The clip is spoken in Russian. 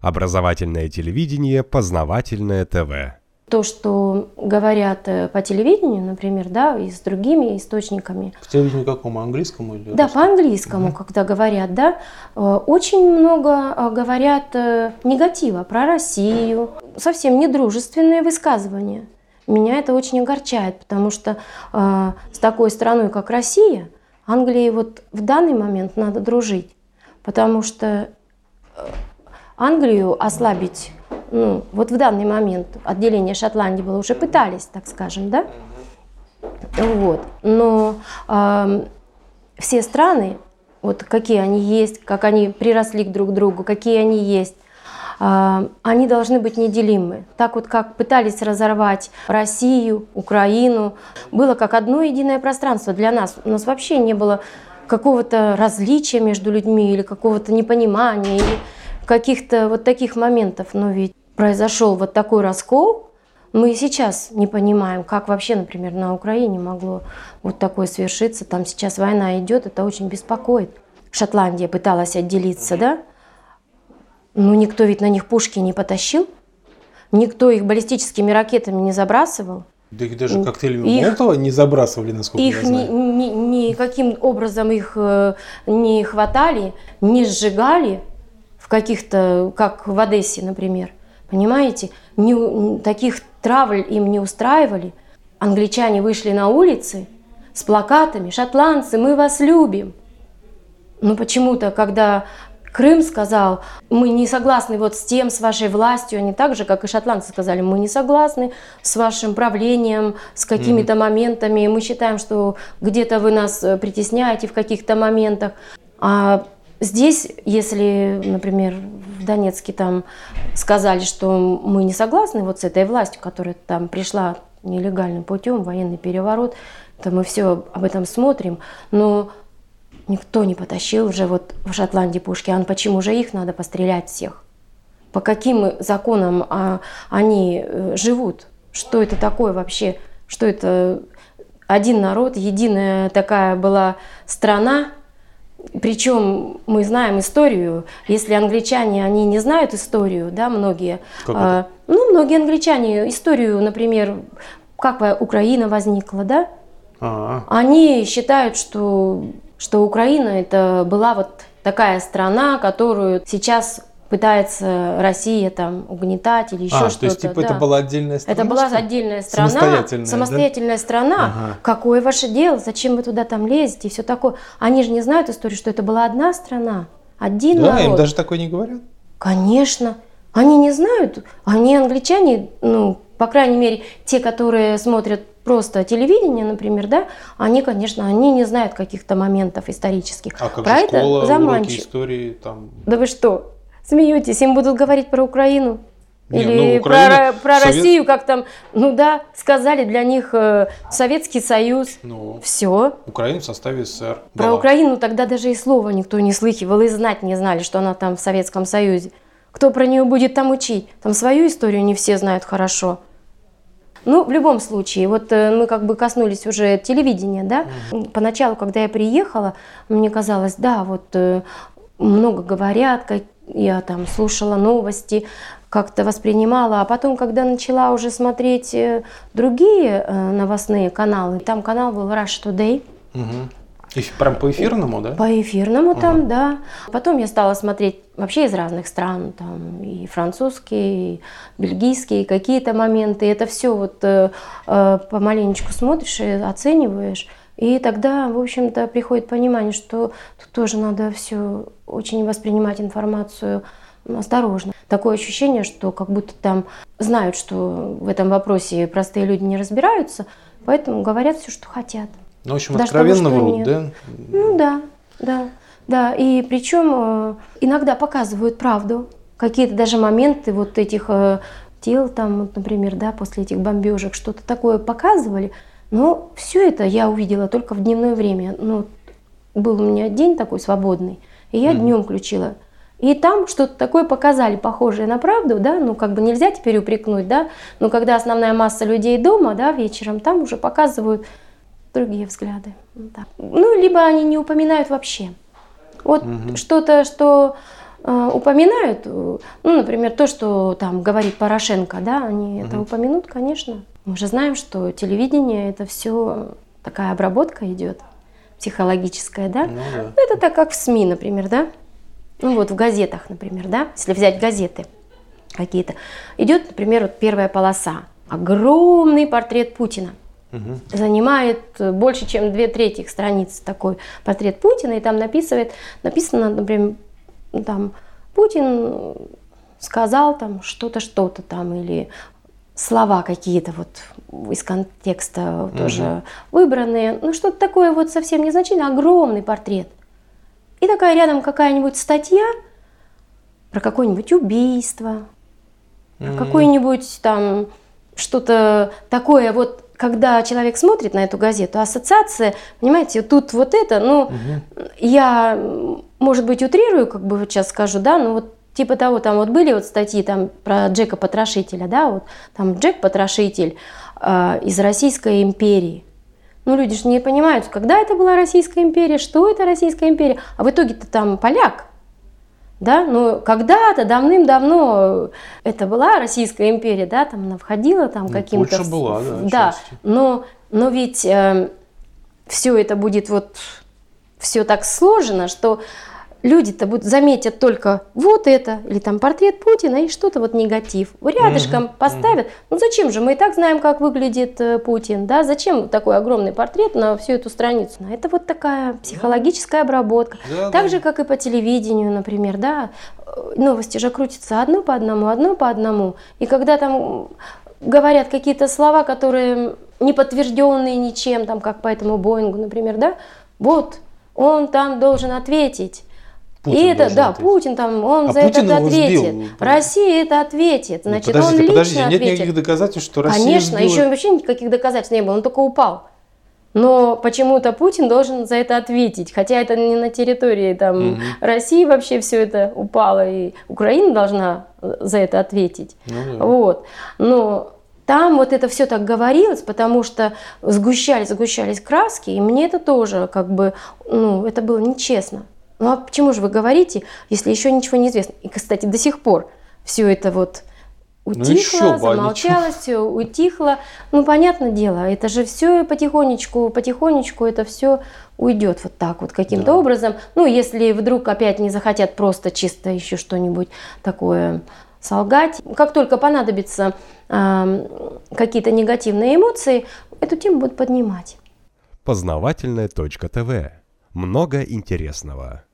Образовательное телевидение, познавательное ТВ. То, что говорят э, по телевидению, например, да, и с другими источниками. По телевидению какому? Английскому или Да, по английскому, угу. когда говорят, да. Э, очень много э, говорят негатива про Россию. Совсем недружественные высказывания. Меня это очень огорчает, потому что э, с такой страной, как Россия, Англии вот в данный момент надо дружить, потому что Англию ослабить, ну, вот в данный момент отделение Шотландии было, уже пытались, так скажем, да? Вот. Но э, все страны, вот какие они есть, как они приросли к друг другу, какие они есть, э, они должны быть неделимы. Так вот, как пытались разорвать Россию, Украину, было как одно единое пространство для нас. У нас вообще не было какого-то различия между людьми или какого-то непонимания, или каких-то вот таких моментов. Но ведь произошел вот такой раскол, мы и сейчас не понимаем, как вообще, например, на Украине могло вот такое свершиться. Там сейчас война идет, это очень беспокоит. Шотландия пыталась отделиться, да? Но никто ведь на них пушки не потащил, никто их баллистическими ракетами не забрасывал. Да их даже коктейлями их, Молотова не забрасывали, насколько их я знаю. Ни, ни, никаким образом их э, не хватали, не сжигали в каких-то, как в Одессе, например. Понимаете? Не, таких травль им не устраивали. Англичане вышли на улицы с плакатами «Шотландцы, мы вас любим». Но почему-то, когда Крым сказал, мы не согласны вот с тем, с вашей властью, они так же, как и шотландцы сказали, мы не согласны с вашим правлением, с какими-то mm-hmm. моментами, мы считаем, что где-то вы нас э, притесняете в каких-то моментах. А здесь, если, например, в Донецке там сказали, что мы не согласны вот с этой властью, которая там пришла нелегальным путем, военный переворот, то мы все об этом смотрим, но Никто не потащил уже вот в Шотландии пушки. А почему же их надо пострелять всех? По каким законам а, они э, живут? Что это такое вообще? Что это один народ, единая такая была страна, причем мы знаем историю. Если англичане, они не знают историю, да, многие. А, ну, многие англичане историю, например, как Украина возникла, да, А-а-а. они считают, что что Украина это была вот такая страна, которую сейчас пытается Россия там угнетать или еще а, что-то. То есть, типа, да. это была отдельная страна? Это была отдельная страна. Самостоятельная, самостоятельная да? страна. Ага. Какое ваше дело? Зачем вы туда там лезете и все такое? Они же не знают историю, что это была одна страна, один да, народ. им даже такое не говорят? Конечно. Они не знают. Они англичане, ну, по крайней мере, те, которые смотрят просто телевидение, например, да, они, конечно, они не знают каких-то моментов исторических. А как про же школа, это уроки истории там? Да вы что, смеетесь, им будут говорить про Украину? Не, Или ну, Украина, про, про Совет... Россию, как там, ну да, сказали для них э, Советский Союз. Ну, Все. Украина в составе СССР. Про была. Украину тогда даже и слова никто не слыхивал, и знать не знали, что она там в Советском Союзе. Кто про нее будет там учить? Там свою историю не все знают хорошо. Ну, в любом случае, вот э, мы как бы коснулись уже телевидения, да. Угу. Поначалу, когда я приехала, мне казалось, да, вот э, много говорят, как я там слушала новости, как-то воспринимала, а потом, когда начала уже смотреть э, другие новостные каналы, там канал был Rush Today. Угу. И прям по эфирному, да? По эфирному угу. там, да. Потом я стала смотреть вообще из разных стран, там и французские, и бельгийские, какие-то моменты. Это все вот э, э, помаленечку смотришь и оцениваешь. И тогда, в общем-то, приходит понимание, что тут тоже надо все очень воспринимать информацию осторожно. Такое ощущение, что как будто там знают, что в этом вопросе простые люди не разбираются, поэтому говорят все, что хотят. Ну, в общем, да, откровенно врут, нет. да? Ну да, да. Да, и причем э, иногда показывают правду. Какие-то даже моменты вот этих э, тел, там, вот, например, да, после этих бомбежек, что-то такое показывали. Но все это я увидела только в дневное время. Ну, был у меня день такой свободный, и я mm-hmm. днем включила. И там что-то такое показали, похожее на правду, да, ну как бы нельзя теперь упрекнуть, да, но когда основная масса людей дома, да, вечером, там уже показывают другие взгляды. Да. Ну, либо они не упоминают вообще. Вот угу. что-то, что э, упоминают, ну, например, то, что там говорит Порошенко, да, они угу. это упомянут, конечно. Мы же знаем, что телевидение это все такая обработка идет психологическая, да? Ну, да. Это так как в СМИ, например, да? Ну вот в газетах, например, да? Если взять газеты какие-то, идет, например, вот первая полоса, огромный портрет Путина. Угу. Занимает больше, чем две трети страниц такой портрет Путина, и там написывает, написано, например, там Путин сказал там что-то, что-то там, или слова какие-то вот из контекста угу. тоже выбранные, ну что-то такое вот совсем незначительное, огромный портрет. И такая рядом какая-нибудь статья про какое-нибудь убийство, угу. какое-нибудь там что-то такое вот когда человек смотрит на эту газету, ассоциация, понимаете, тут вот это, ну, угу. я, может быть, утрирую, как бы вот сейчас скажу, да, но вот типа того, там вот были вот статьи там про Джека Потрошителя, да, вот там Джек Потрошитель э, из Российской империи. Ну, люди же не понимают, когда это была Российская империя, что это Российская империя, а в итоге-то там поляк, да, ну, когда-то, давным-давно это была Российская империя, да, там она входила там ну, каким-то... Польша была, да, Да, но, но ведь э, все это будет вот, все так сложено, что люди-то будут заметят только вот это, или там портрет Путина, и что-то вот негатив. Рядышком угу, поставят. Угу. Ну зачем же? Мы и так знаем, как выглядит э, Путин, да? Зачем такой огромный портрет на всю эту страницу? Ну, это вот такая психологическая обработка. Да, так да. же, как и по телевидению, например, да? Новости же крутятся одно по одному, одно по одному. И когда там говорят какие-то слова, которые не подтвержденные ничем, там, как по этому Боингу, например, да, вот, он там должен ответить. Путин и это, да, ответить. Путин там, он а за Путин это ответит. Сбил. Россия это ответит. Значит, подождите, он лично подождите, ответит. нет никаких доказательств, что Россия Конечно, сбила... еще вообще никаких доказательств не было, он только упал. Но почему-то Путин должен за это ответить, хотя это не на территории там угу. России вообще все это упало, и Украина должна за это ответить. Ну, да. Вот. Но там вот это все так говорилось, потому что сгущались, сгущались краски, и мне это тоже как бы, ну, это было нечестно. Ну а почему же вы говорите, если еще ничего не известно? И, кстати, до сих пор все это вот ну, утихло, ну, замолчалось, все утихло. Ну, понятное дело, это же все потихонечку, потихонечку это все уйдет вот так вот каким-то да. образом. Ну, если вдруг опять не захотят просто чисто еще что-нибудь такое солгать. Как только понадобятся э, какие-то негативные эмоции, эту тему будут поднимать. Познавательная точка ТВ. Много интересного.